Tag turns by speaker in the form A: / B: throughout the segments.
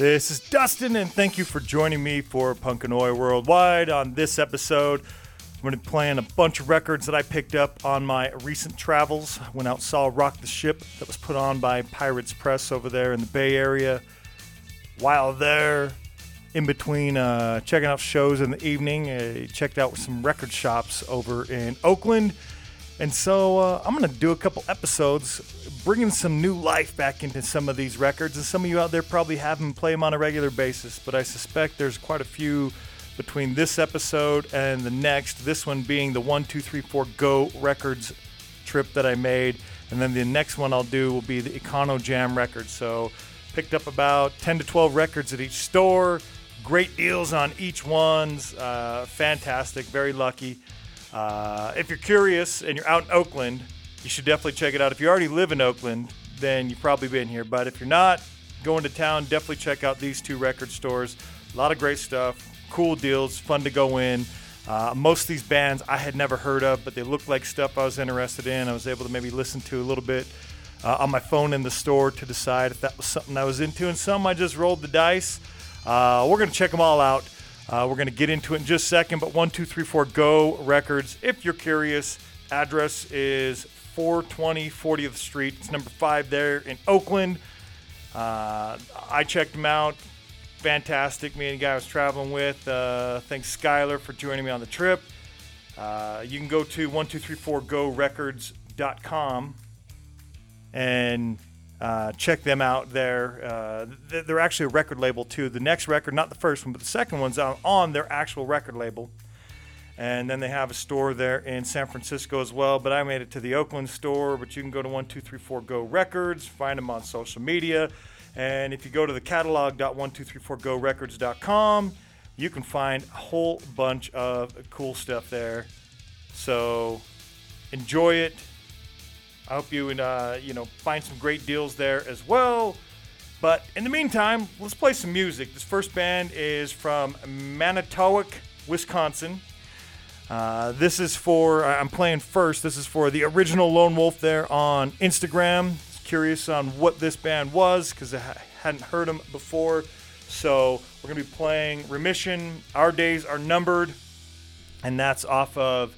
A: This is Dustin, and thank you for joining me for Punk and Oi Worldwide. On this episode, I'm going to be playing a bunch of records that I picked up on my recent travels. I went out saw Rock the Ship that was put on by Pirates Press over there in the Bay Area. While there, in between uh, checking out shows in the evening, I checked out some record shops over in Oakland. And so uh, I'm going to do a couple episodes bringing some new life back into some of these records. And some of you out there probably have them play them on a regular basis, but I suspect there's quite a few between this episode and the next. This one being the 1234 Go Records trip that I made. And then the next one I'll do will be the Econo Jam records. So picked up about 10 to 12 records at each store. Great deals on each one's. Uh, fantastic. Very lucky. Uh, if you're curious and you're out in Oakland, you should definitely check it out. If you already live in Oakland, then you've probably been here. But if you're not going to town, definitely check out these two record stores. A lot of great stuff, cool deals, fun to go in. Uh, most of these bands I had never heard of, but they looked like stuff I was interested in. I was able to maybe listen to a little bit uh, on my phone in the store to decide if that was something I was into. And some I just rolled the dice. Uh, we're going to check them all out. Uh, we're going to get into it in just a second, but 1234 Go Records, if you're curious, address is 420 40th Street. It's number five there in Oakland. Uh, I checked them out. Fantastic. Me and the guy I was traveling with. Uh, thanks, Skylar, for joining me on the trip. Uh, you can go to 1234gorecords.com and uh, check them out there. Uh, they're actually a record label too. The next record, not the first one, but the second one's on, on their actual record label. And then they have a store there in San Francisco as well. But I made it to the Oakland store. But you can go to 1234 Go Records, find them on social media. And if you go to the catalog.1234gorecords.com, you can find a whole bunch of cool stuff there. So enjoy it. I hope you uh, you know find some great deals there as well. But in the meantime, let's play some music. This first band is from Manitowoc, Wisconsin. Uh, this is for I'm playing first. This is for the original Lone Wolf there on Instagram. Curious on what this band was because I hadn't heard them before. So we're gonna be playing Remission. Our days are numbered, and that's off of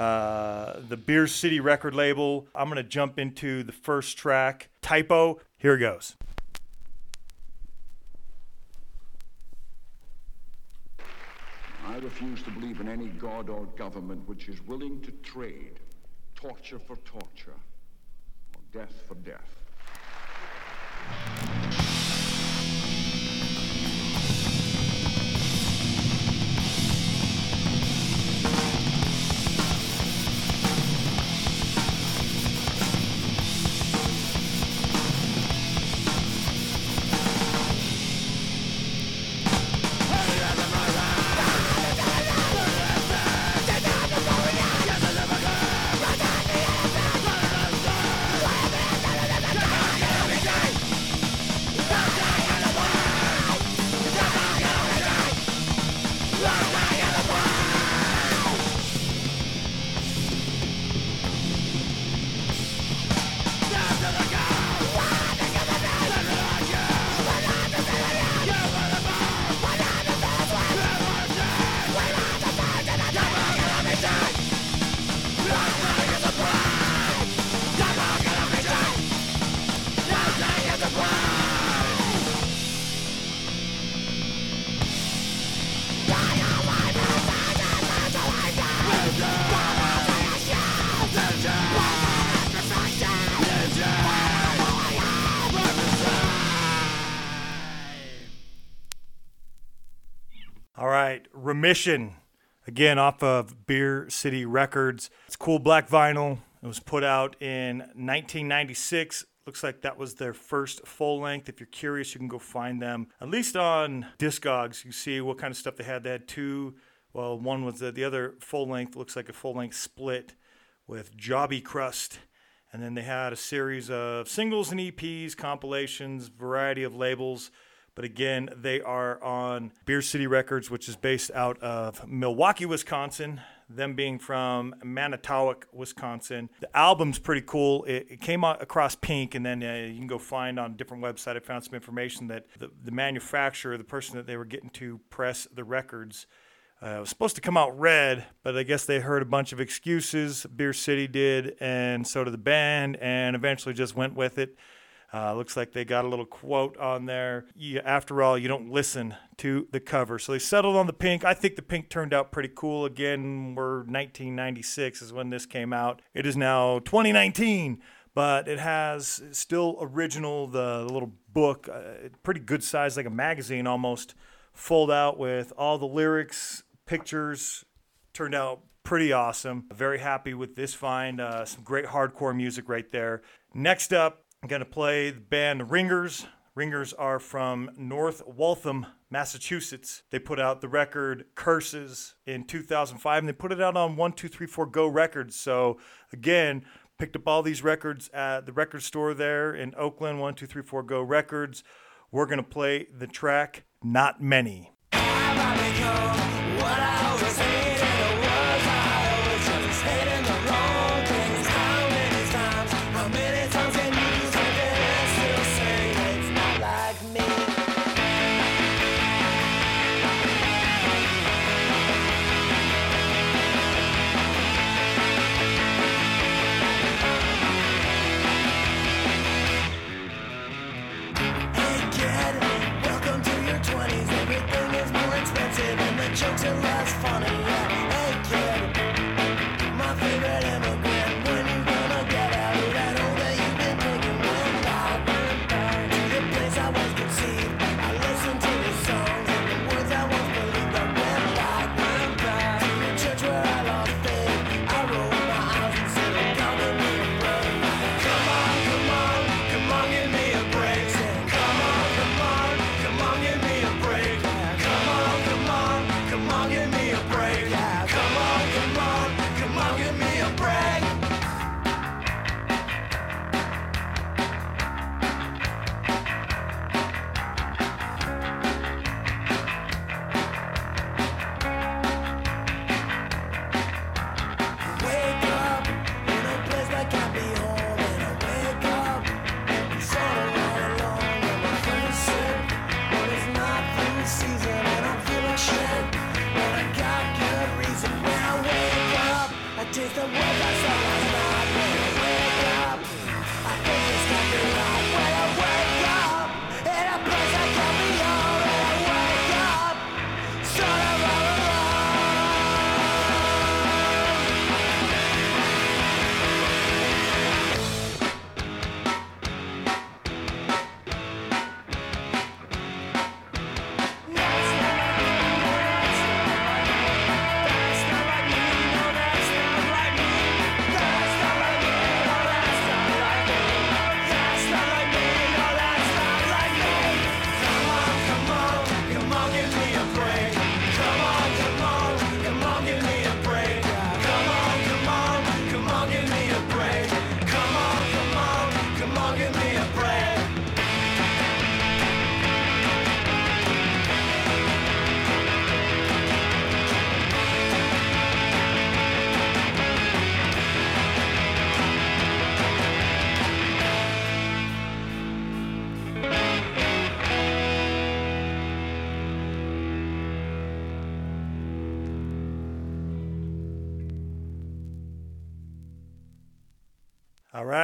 A: uh, the Beer City record label. I'm going to jump into the first track, Typo. Here it goes.
B: I refuse to believe in any god or government which is willing to trade torture for torture or death for death.
A: Right, Remission, again off of Beer City Records. It's cool black vinyl. It was put out in 1996. Looks like that was their first full length. If you're curious, you can go find them at least on Discogs. You see what kind of stuff they had. They had two. Well, one was the, the other full length. Looks like a full length split with Jobby Crust. And then they had a series of singles and EPs, compilations, variety of labels. But again, they are on Beer City Records, which is based out of Milwaukee, Wisconsin. Them being from Manitowoc, Wisconsin. The album's pretty cool. It, it came out across Pink, and then uh, you can go find on a different website. I found some information that the, the manufacturer, the person that they were getting to press the records, uh, was supposed to come out red, but I guess they heard a bunch of excuses. Beer City did, and so did the band, and eventually just went with it. Uh, looks like they got a little quote on there. You, after all, you don't listen to the cover. So they settled on the pink. I think the pink turned out pretty cool. Again, we're 1996 is when this came out. It is now 2019, but it has still original, the, the little book, uh, pretty good size, like a magazine almost, fold out with all the lyrics, pictures. Turned out pretty awesome. Very happy with this find. Uh, some great hardcore music right there. Next up, I'm going to play the band Ringers. Ringers are from North Waltham, Massachusetts. They put out the record Curses in 2005 and they put it out on 1234 Go Records. So, again, picked up all these records at the record store there in Oakland, 1234 Go Records. We're going to play the track Not Many.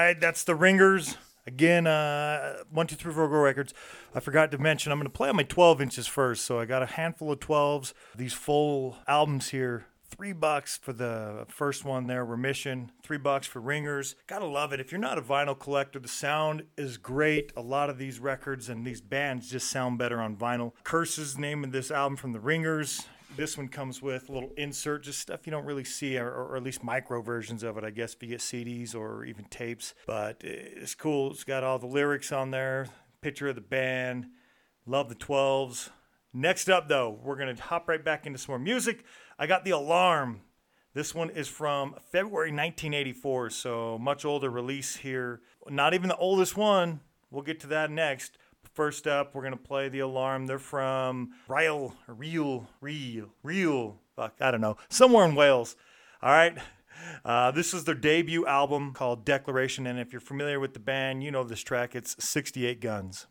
C: Right,
A: that's the Ringers. Again, uh, one, two, three, four, go records. I forgot to mention I'm going to play on my 12 inches first. So I got a handful of 12s. These full albums here, three bucks for the first one there, Remission. Three bucks for Ringers. Gotta love it. If you're not a vinyl collector, the sound is great. A lot of these records and these bands just sound better on vinyl. Curses, name of this album from the Ringers. This one comes with a little insert, just stuff you don't really see, or, or at least micro versions of it, I guess, if you get CDs or even tapes. But it's cool. It's got all the lyrics on there, picture of the band. Love the 12s. Next up, though, we're going to hop right back into some more music. I got The Alarm. This one is from February 1984, so much older release here. Not even the oldest one. We'll get to that next.
D: First up, we're gonna play the alarm. They're from Ryle, Real, Real, Real. Fuck, I don't know, somewhere in Wales. All right. Uh, this is their debut album called Declaration, and if you're familiar with the band, you know this track. It's 68 Guns.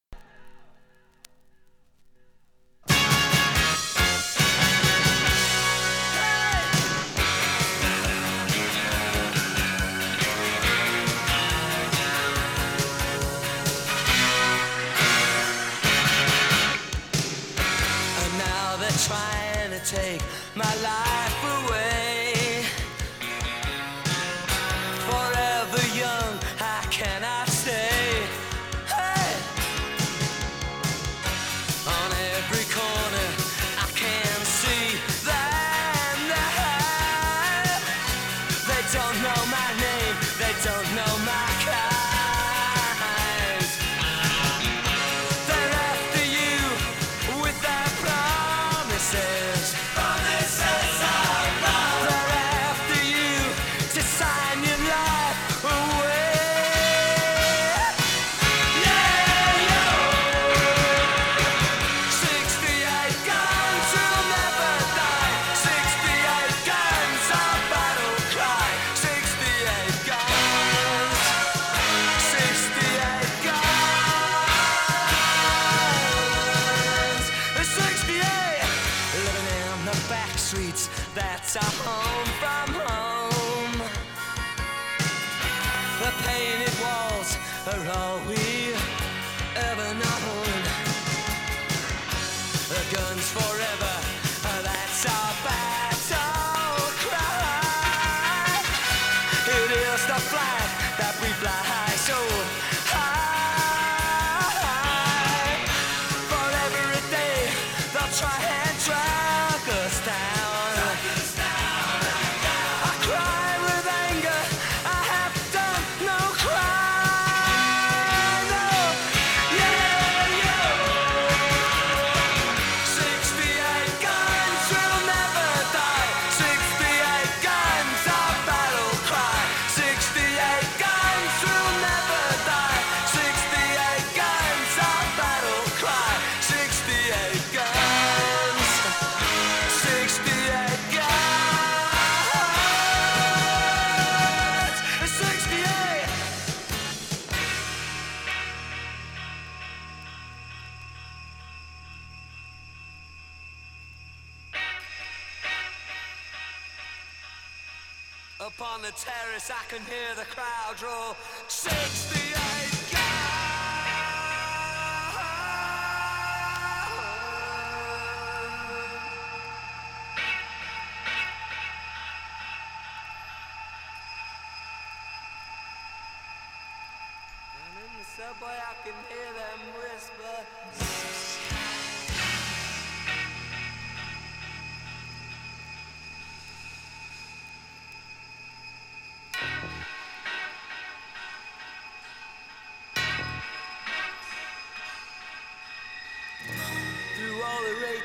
E: but I can hear them whisper.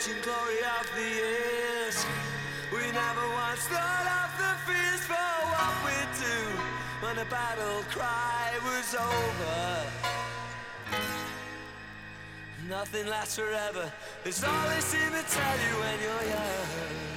E: raging glory of the years. We never once thought of the fears for what we do when the battle cry was over. Nothing lasts forever. There's all they seem to tell you when you're young.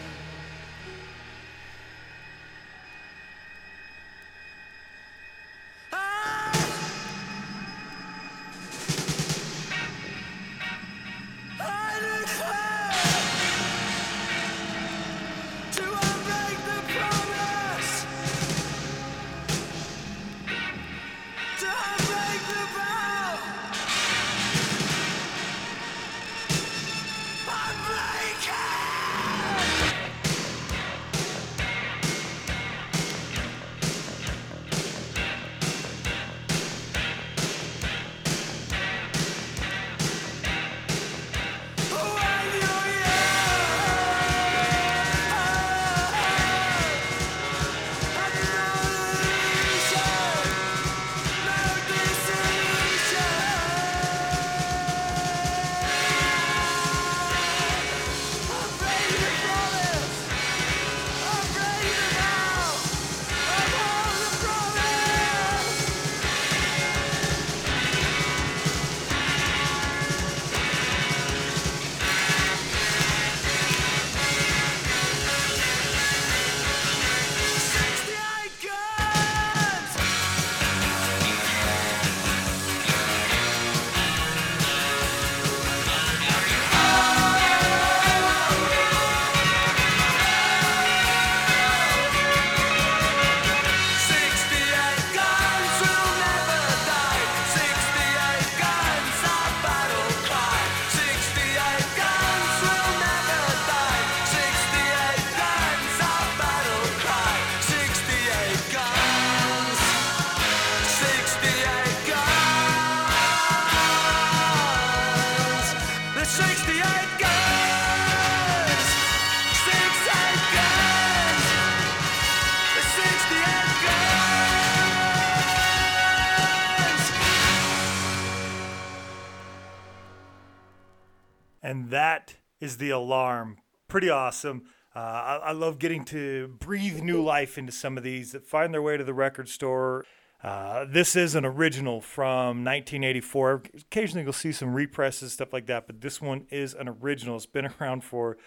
A: Is the alarm. Pretty awesome. Uh, I, I love getting to breathe new life into some of these that find their way to the record store. Uh, this is an original from 1984. Occasionally, you'll see some represses, stuff like that, but this one is an original. It's been around for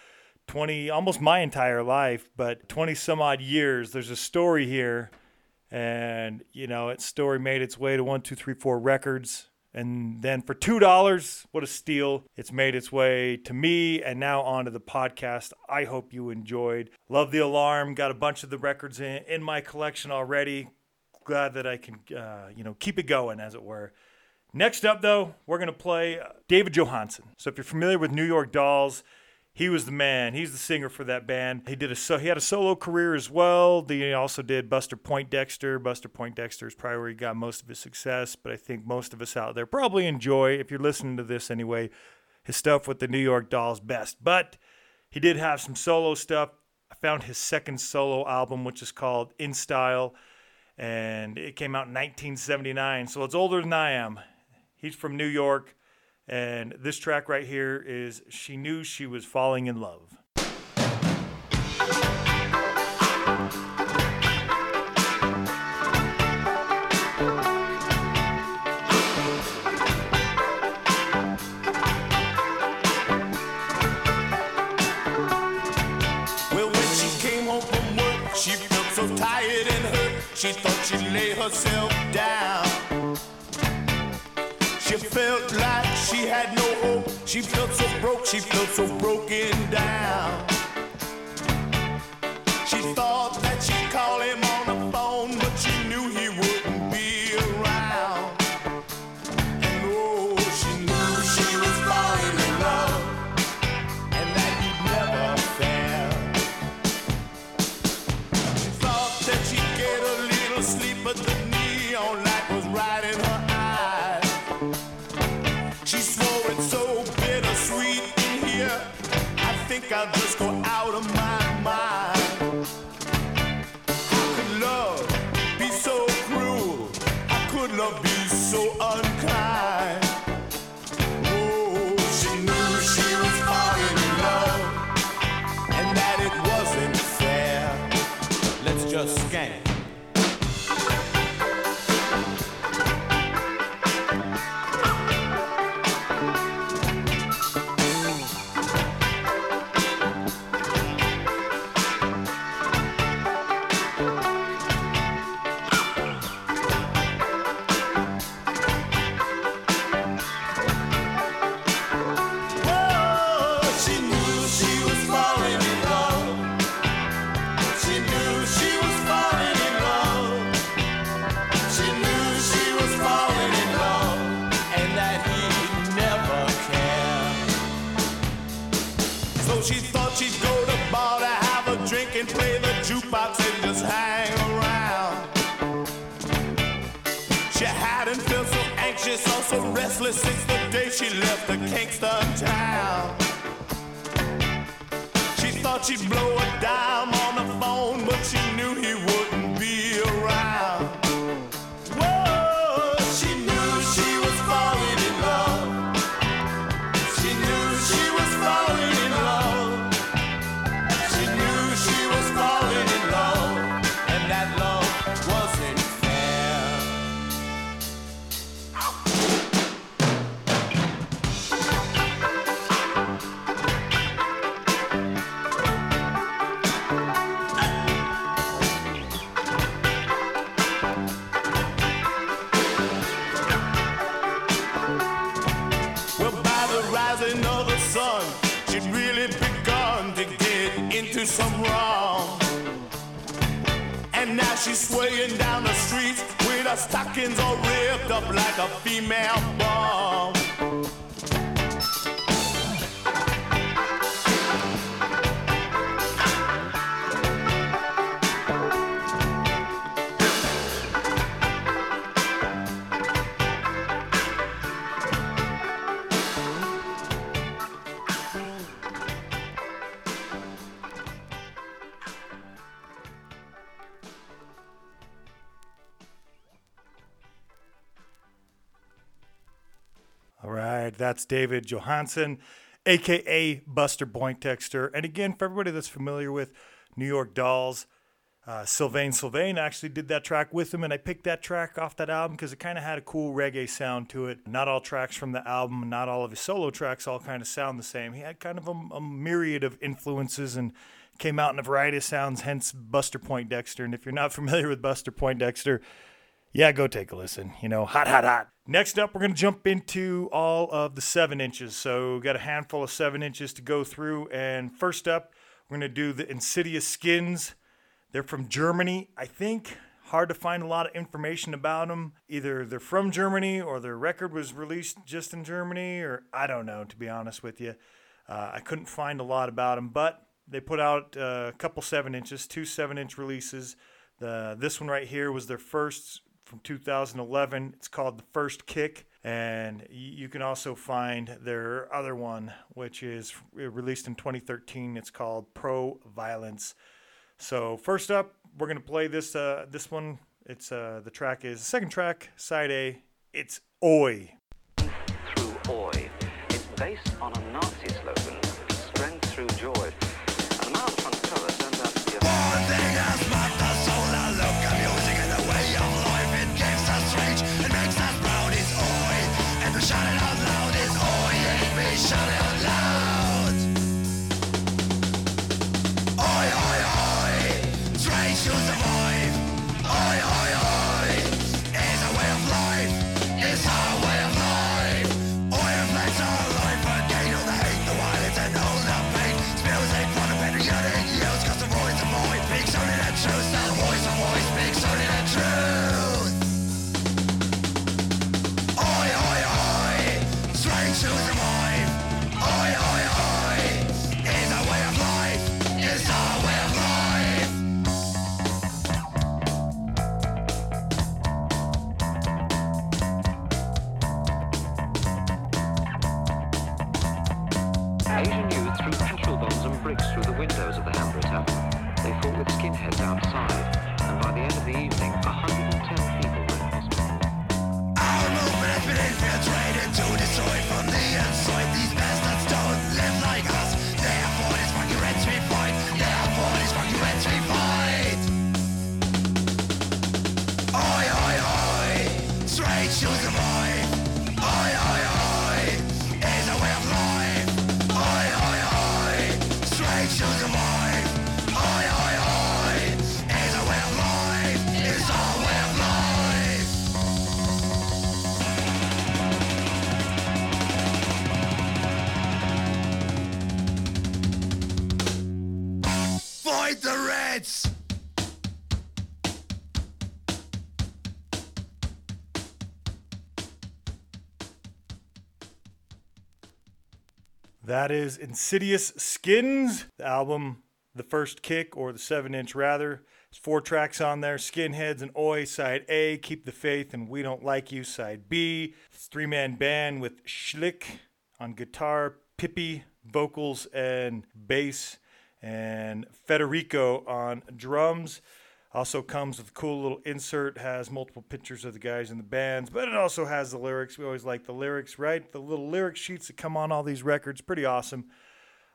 A: 20, almost my entire life, but 20 some odd years. There's a story here, and you know, its story made its way to one, two, three, four records. And then for $2, what a steal. It's made its way to me and now onto the podcast. I hope you enjoyed. Love the alarm. Got a bunch of the records in, in my collection already. Glad that I can, uh, you know, keep it going, as it were. Next up, though, we're going to play David Johansen. So if you're familiar with New York Dolls, he was the man. He's the singer for that band. He did a so he had a solo career as well. He also did Buster Poindexter. Buster Poindexter is probably where he got most of his success, but I think most of us out there probably enjoy, if you're listening to this anyway, his stuff with the New York Dolls best. But he did have some solo stuff. I found his second solo album, which is called In Style, and it came out in 1979. So it's older than I am. He's from New York. And this track right here is She Knew She Was Falling in Love.
C: Well, when she came home from work, she felt so tired and hurt. She thought she'd lay herself down. She felt like had no hope. She felt so broke, she felt so broken down. Thought she'd blow
A: That's David Johansen, aka Buster Poindexter. And again, for everybody that's familiar with New York Dolls, uh, Sylvain Sylvain actually did that track with him, and I picked that track off that album because it kind of had a cool reggae sound to it. Not all tracks from the album, not all of his solo tracks all kind of sound the same. He had kind of a, a myriad of influences and came out in a variety of sounds, hence Buster Poindexter. And if you're not familiar with Buster Poindexter, yeah, go take a listen. You know, hot, hot, hot. Next up, we're going to jump into all of the seven inches. So, got a handful of seven inches to go through. And first up, we're going to do the Insidious Skins. They're from Germany, I think. Hard to find a lot of information about them. Either they're from Germany or their record was released just in Germany, or I don't know, to be honest with you. Uh, I couldn't find a lot about them, but they put out uh, a couple seven inches, two seven inch releases. The, this one right here was their first from 2011. It's called The First Kick. And you can also find their other one, which is released in 2013. It's called Pro Violence. So first up, we're gonna play this uh, this one. It's uh, the track is the second track, side A. It's Oi.
F: through Oi. It's based on a Nazi slogan,
A: That is Insidious Skins, the album, the first kick, or the seven inch rather. There's four tracks on there Skinheads and Oi, side A, Keep the Faith and We Don't Like You, side B. Three man band with Schlick on guitar, Pippi, vocals, and bass, and Federico on drums. Also comes with a cool little insert, has multiple pictures of the guys in the bands, but it also has the lyrics. We always like the lyrics, right? The little lyric sheets that come on all these records. Pretty awesome.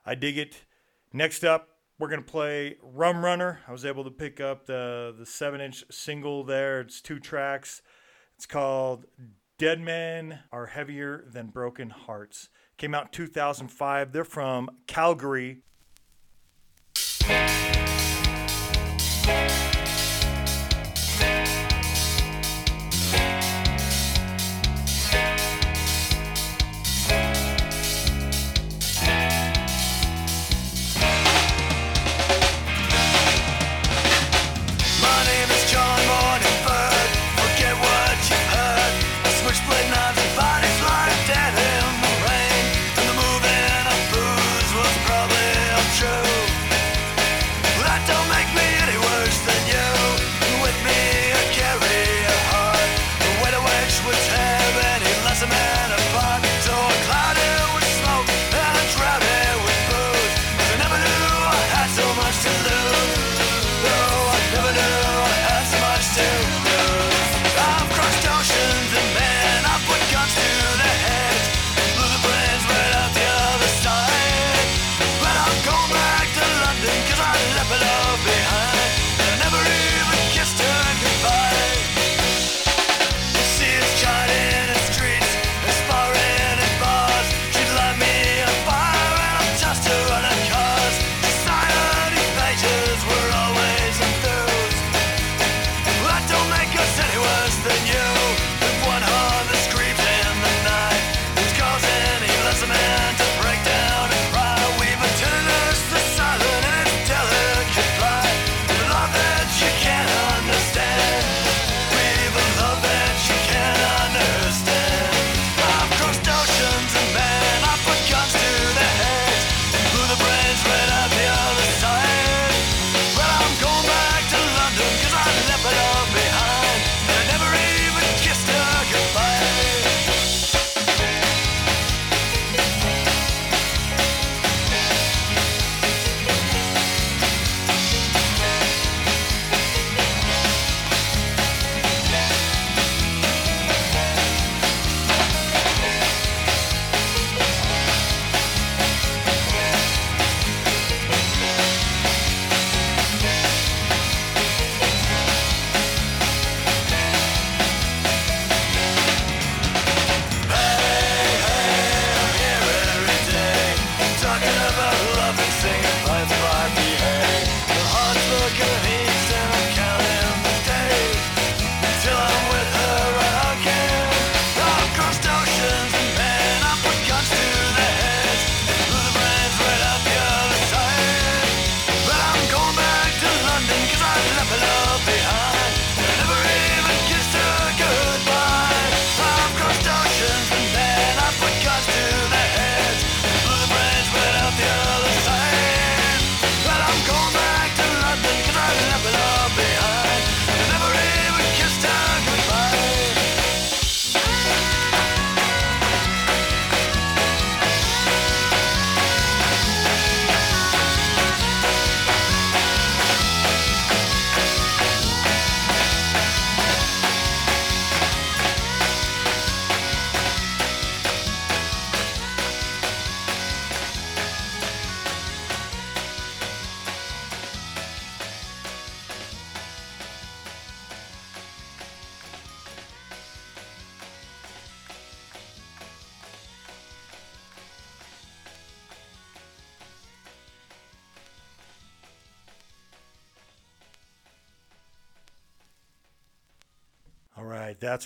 A: I dig it. Next up, we're gonna play Rum Runner. I was able to pick up the the seven inch single there. It's two tracks. It's called Dead Men Are Heavier Than Broken Hearts. Came out in 2005. They're from Calgary,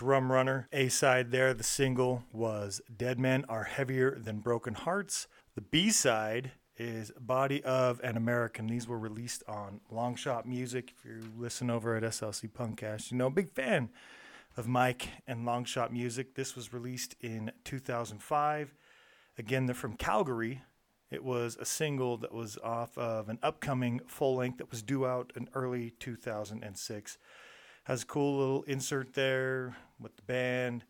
A: Rum Runner. A side there, the single was Dead Men Are Heavier Than Broken Hearts. The B side is Body of an American. These were released on Longshot Music. If you listen over at SLC Punkcast, you know, big fan of Mike and Longshot Music. This was released in 2005. Again, they're from Calgary. It was a single that was off of an upcoming full length that was due out in early 2006. Has a cool little insert there with the band.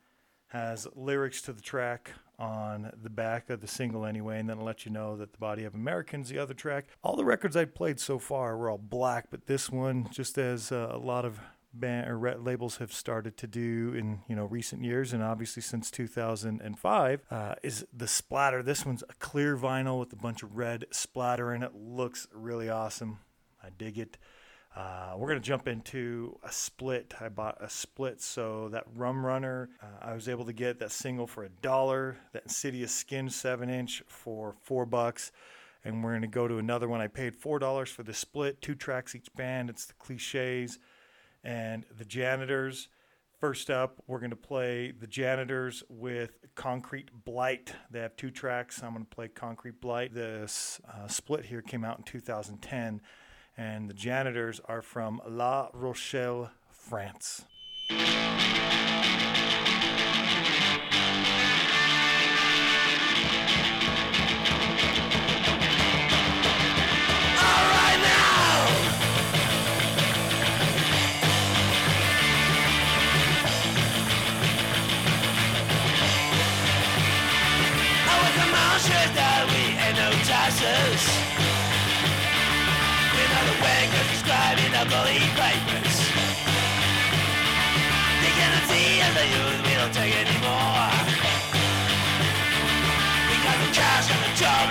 A: Has lyrics to the track on the back of the single anyway, and then I'll let you know that the Body of Americans, the other track. All the records I've played so far were all black, but this one, just as uh, a lot of band or labels have started to do in you know recent years, and obviously since 2005, uh, is the splatter. This one's a clear vinyl with a bunch of red splatter in it. Looks really awesome. I dig it. Uh, we're going to jump into a split. I bought a split, so that Rum Runner, uh, I was able to get that single for a dollar, that Insidious Skin 7 inch for four bucks. And we're going to go to another one. I paid $4 for the split, two tracks each band. It's the cliches and the janitors. First up, we're going to play the janitors with Concrete Blight. They have two tracks. I'm going to play Concrete Blight. This uh, split here came out in 2010 and the janitors are from La Rochelle, France.
G: We don't take anymore. We got the cash and the job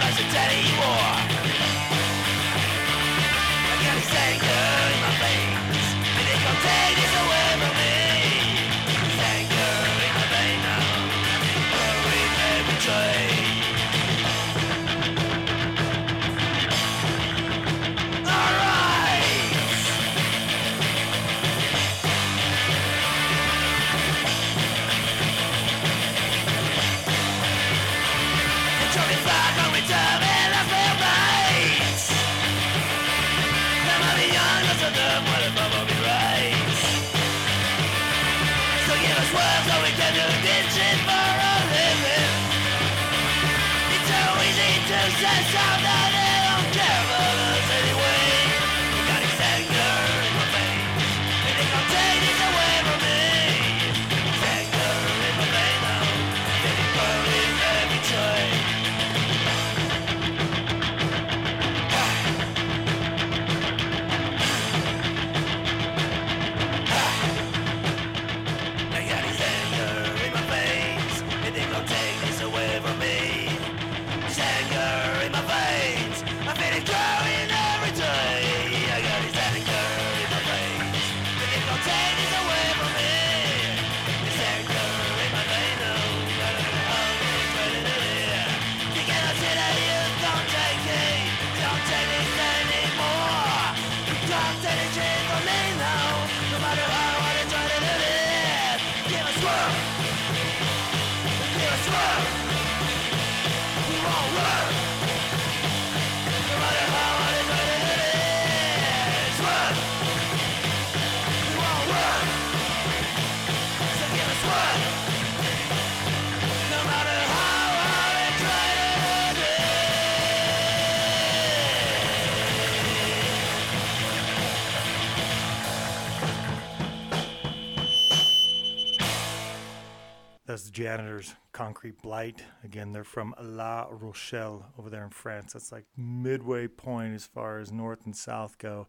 A: janitors, Concrete Blight. Again, they're from La Rochelle over there in France. That's like midway point as far as north and south go,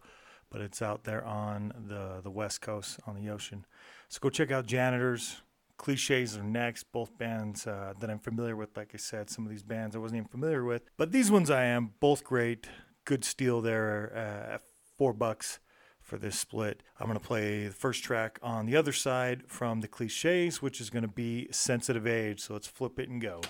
A: but it's out there on the, the west coast on the ocean. So go check out Janitors. Cliches are next. Both bands uh, that I'm familiar with. Like I said, some of these bands I wasn't even familiar with, but these ones I am. Both great. Good steal there uh, at four bucks for this split. I'm going to play the first track on the other side from the cliches, which is going to be Sensitive Age. So let's flip it and go.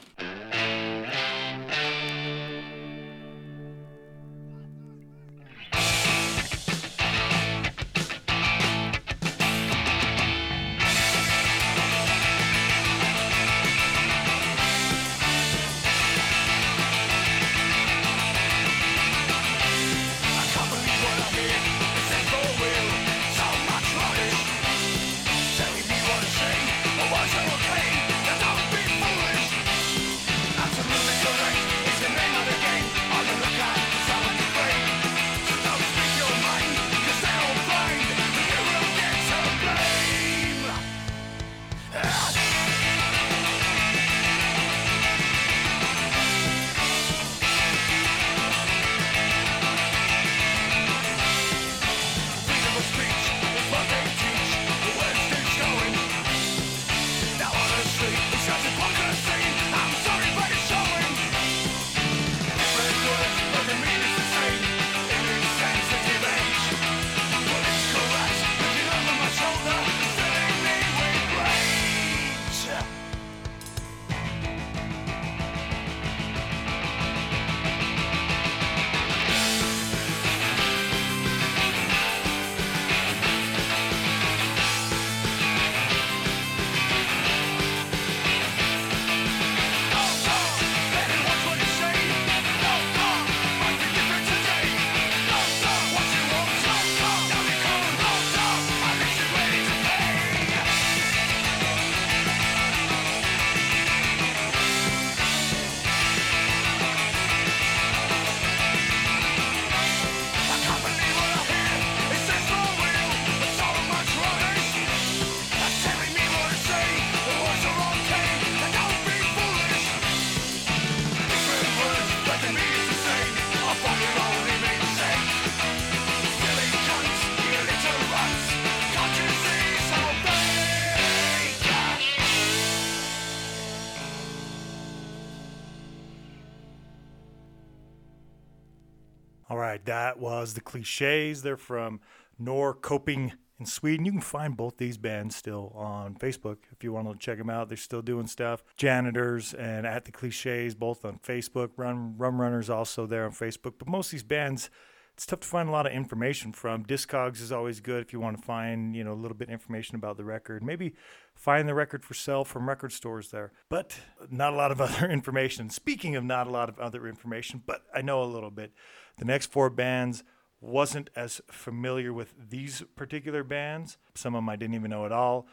A: That was the cliches. They're from Norrköping in Sweden. You can find both these bands still on Facebook if you want to check them out. They're still doing stuff. Janitors and At the Cliches, both on Facebook. Run Rum Runners also there on Facebook. But most of these bands, it's tough to find a lot of information from. Discogs is always good if you want to find, you know, a little bit of information about the record. Maybe find the record for sale from record stores there. But not a lot of other information. Speaking of not a lot of other information, but I know a little bit. The next four bands wasn't as familiar with these particular bands. Some of them I didn't even know at all.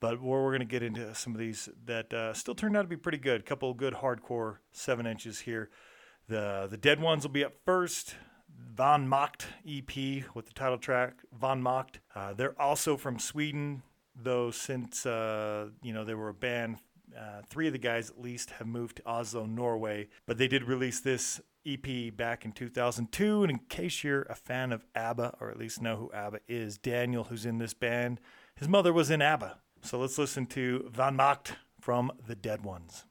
A: But we're, we're going to get into some of these that uh, still turned out to be pretty good. A couple of good hardcore seven inches here. The the Dead Ones will be up first. Von Macht EP with the title track Von Macht. Uh, they're also from Sweden, though since uh, you know they were a band, uh, three of the guys at least have moved to Oslo, Norway. But they did release this EP back in 2002. And in case you're a fan of ABBA, or at least know who ABBA is, Daniel, who's in this band, his mother was in ABBA. So let's listen to Von Macht from the Dead Ones.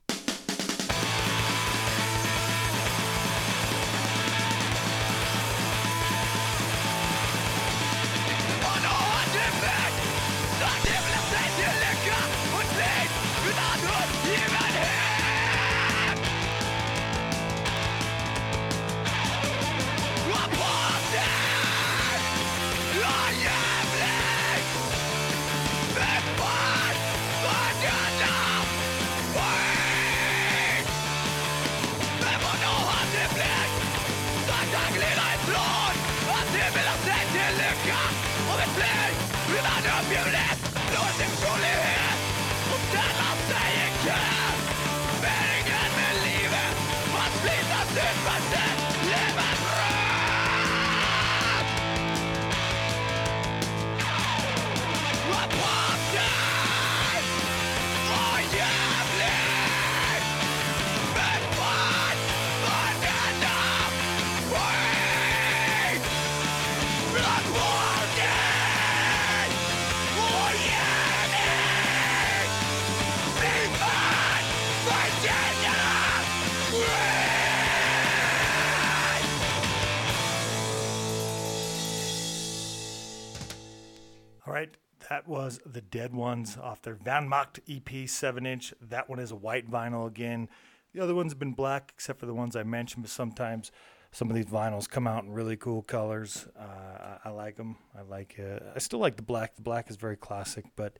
A: Was the Dead Ones off their Van Macht EP 7 inch. That one is a white vinyl again. The other ones have been black, except for the ones I mentioned, but sometimes some of these vinyls come out in really cool colors. Uh, I, I like them. I like uh, I still like the black. The black is very classic, but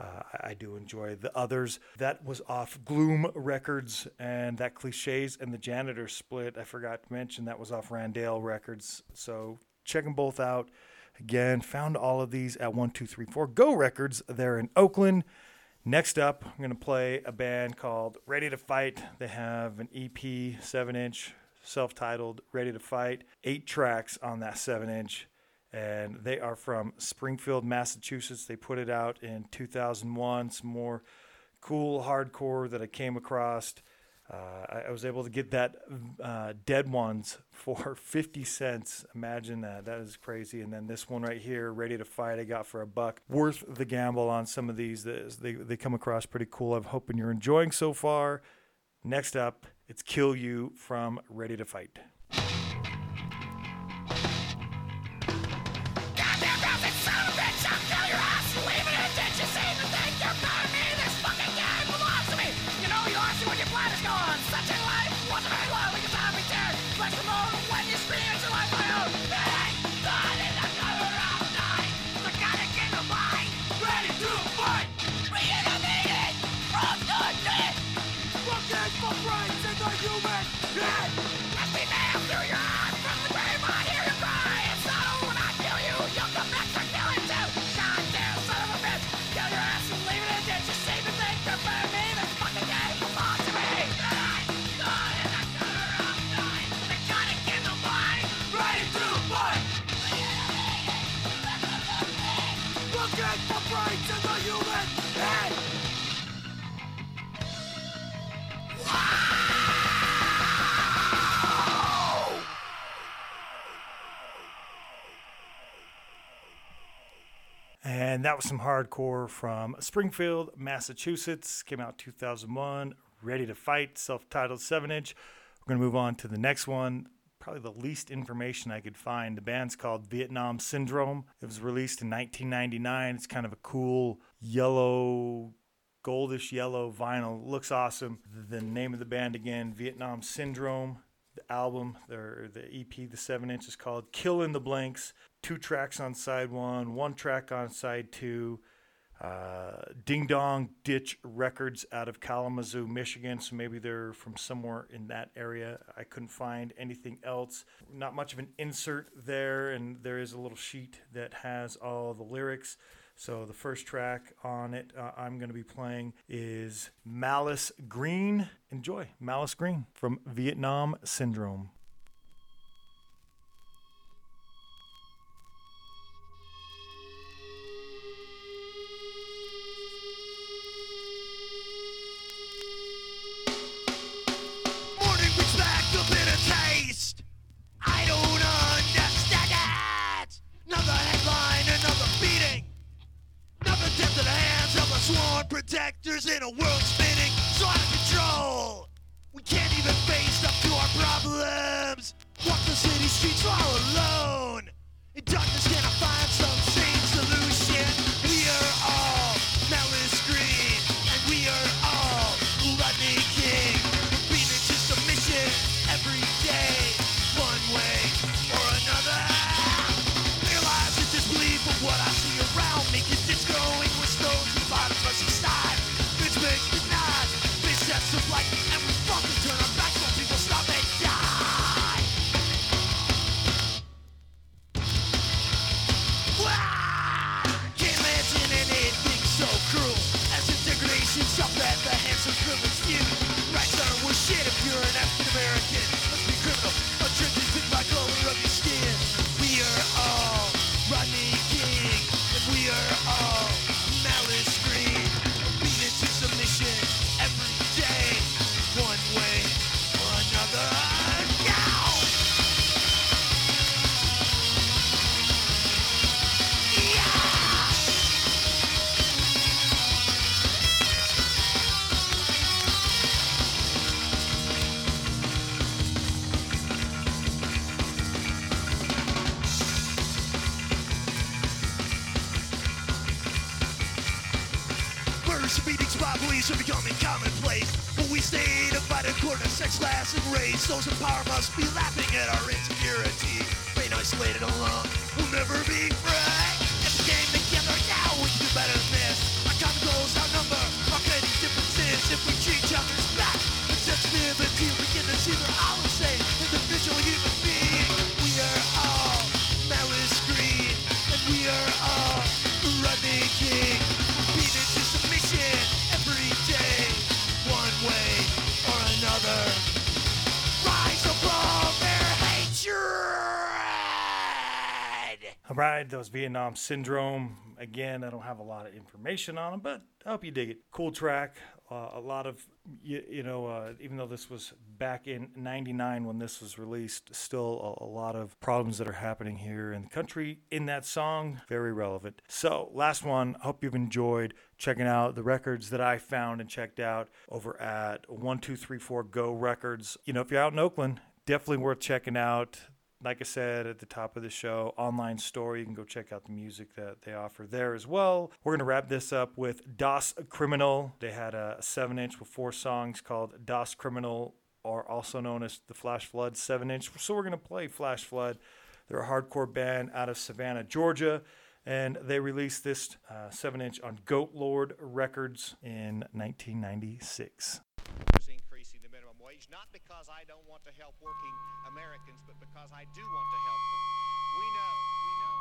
A: uh, I, I do enjoy the others. That was off Gloom Records, and that Cliches and the Janitor split. I forgot to mention that was off Randale Records. So check them both out. Again, found all of these at 1234 Go Records. They're in Oakland. Next up, I'm going to play a band called Ready to Fight. They have an EP, 7 inch, self titled Ready to Fight, eight tracks on that 7 inch. And they are from Springfield, Massachusetts. They put it out in 2001. Some more cool hardcore that I came across. Uh, I, I was able to get that uh, Dead Ones for 50 cents. Imagine that. That is crazy. And then this one right here, Ready to Fight, I got for a buck. Worth the gamble on some of these. They, they come across pretty cool. I'm hoping you're enjoying so far. Next up, it's Kill You from Ready to Fight. That was some hardcore from Springfield, Massachusetts. Came out 2001. Ready to Fight, self titled 7 inch. We're going to move on to the next one. probably the least information I could find. The band's called Vietnam Syndrome. It was released in 1999. It's kind of a cool yellow, goldish yellow vinyl. Looks awesome. The name of the band again, Vietnam Syndrome. The album, their the EP, the seven inch is called Kill in the Blanks. Two tracks on side one, one track on side two. Uh, Ding Dong Ditch Records out of Kalamazoo, Michigan. So maybe they're from somewhere in that area. I couldn't find anything else. Not much of an insert there, and there is a little sheet that has all the lyrics. So the first track on it uh, I'm going to be playing is Malice Green. Enjoy Malice Green from Vietnam Syndrome.
H: Sworn protectors in a world spinning so out of control. We can't even face up to our problems. Walk the city streets all alone. All
A: right, that was Vietnam Syndrome. Again, I don't have a lot of information on them, but I hope you dig it. Cool track. Uh, a lot of, you, you know, uh, even though this was back in 99 when this was released, still a, a lot of problems that are happening here in the country in that song. Very relevant. So, last one. Hope you've enjoyed checking out the records that I found and checked out over at 1234 Go Records. You know, if you're out in Oakland, definitely worth checking out like I said at the top of the show, online store. You can go check out the music that they offer there as well. We're going to wrap this up with Das Criminal. They had a 7 inch with four songs called Das Criminal, or also known as the Flash Flood 7 inch. So we're going to play Flash Flood. They're a hardcore band out of Savannah, Georgia. And they released this uh, 7 inch on Goat Lord Records in 1996.
I: Not because I don't want to help working Americans, but because I do want to help them. We know, we know.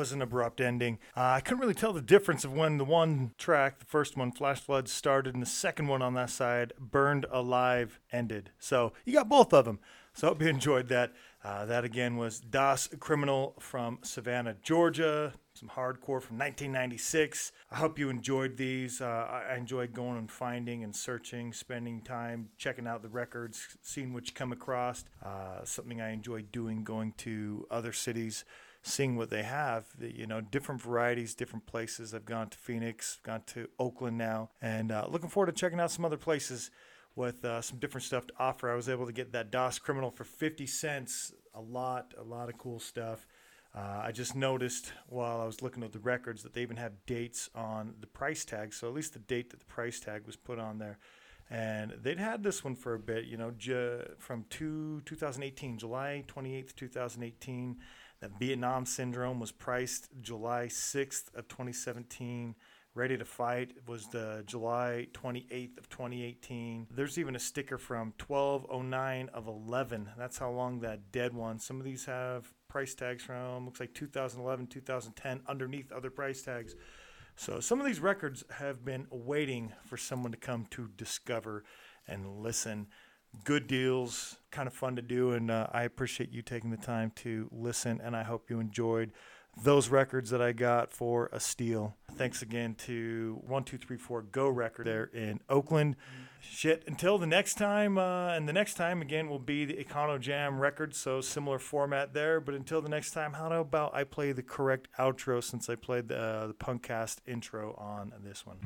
A: Was an abrupt ending. Uh, I couldn't really tell the difference of when the one track, the first one, Flash Flood, started, and the second one on that side, Burned Alive, ended. So you got both of them. So I hope you enjoyed that. Uh, that again was Das Criminal from Savannah, Georgia. Some hardcore from 1996. I hope you enjoyed these. Uh, I enjoyed going and finding and searching, spending time checking out the records, seeing what you come across. Uh, something I enjoy doing, going to other cities, seeing what they have. You know, different varieties, different places. I've gone to Phoenix, gone to Oakland now, and uh, looking forward to checking out some other places with uh, some different stuff to offer. I was able to get that Das Criminal for 50 cents. A lot, a lot of cool stuff. Uh, I just noticed while I was looking at the records that they even have dates on the price tag. So at least the date that the price tag was put on there. And they'd had this one for a bit, you know, ju- from two, 2018, July 28th, 2018. That Vietnam Syndrome was priced July 6th of 2017. Ready to Fight was the July 28th of 2018. There's even a sticker from 1209 of 11. That's how long that dead one. Some of these have price tags from looks like 2011, 2010 underneath other price tags. So some of these records have been waiting for someone to come to discover and listen. Good deals, kind of fun to do, and uh, I appreciate you taking the time to listen. And I hope you enjoyed those records that I got for a steal. Thanks again to One Two Three Four Go Record there in Oakland. Shit, until the next time, uh, and the next time again will be the Econo Jam record, so similar format there. But until the next time, how about I play the correct outro since I played the, uh, the Punkcast intro on this one?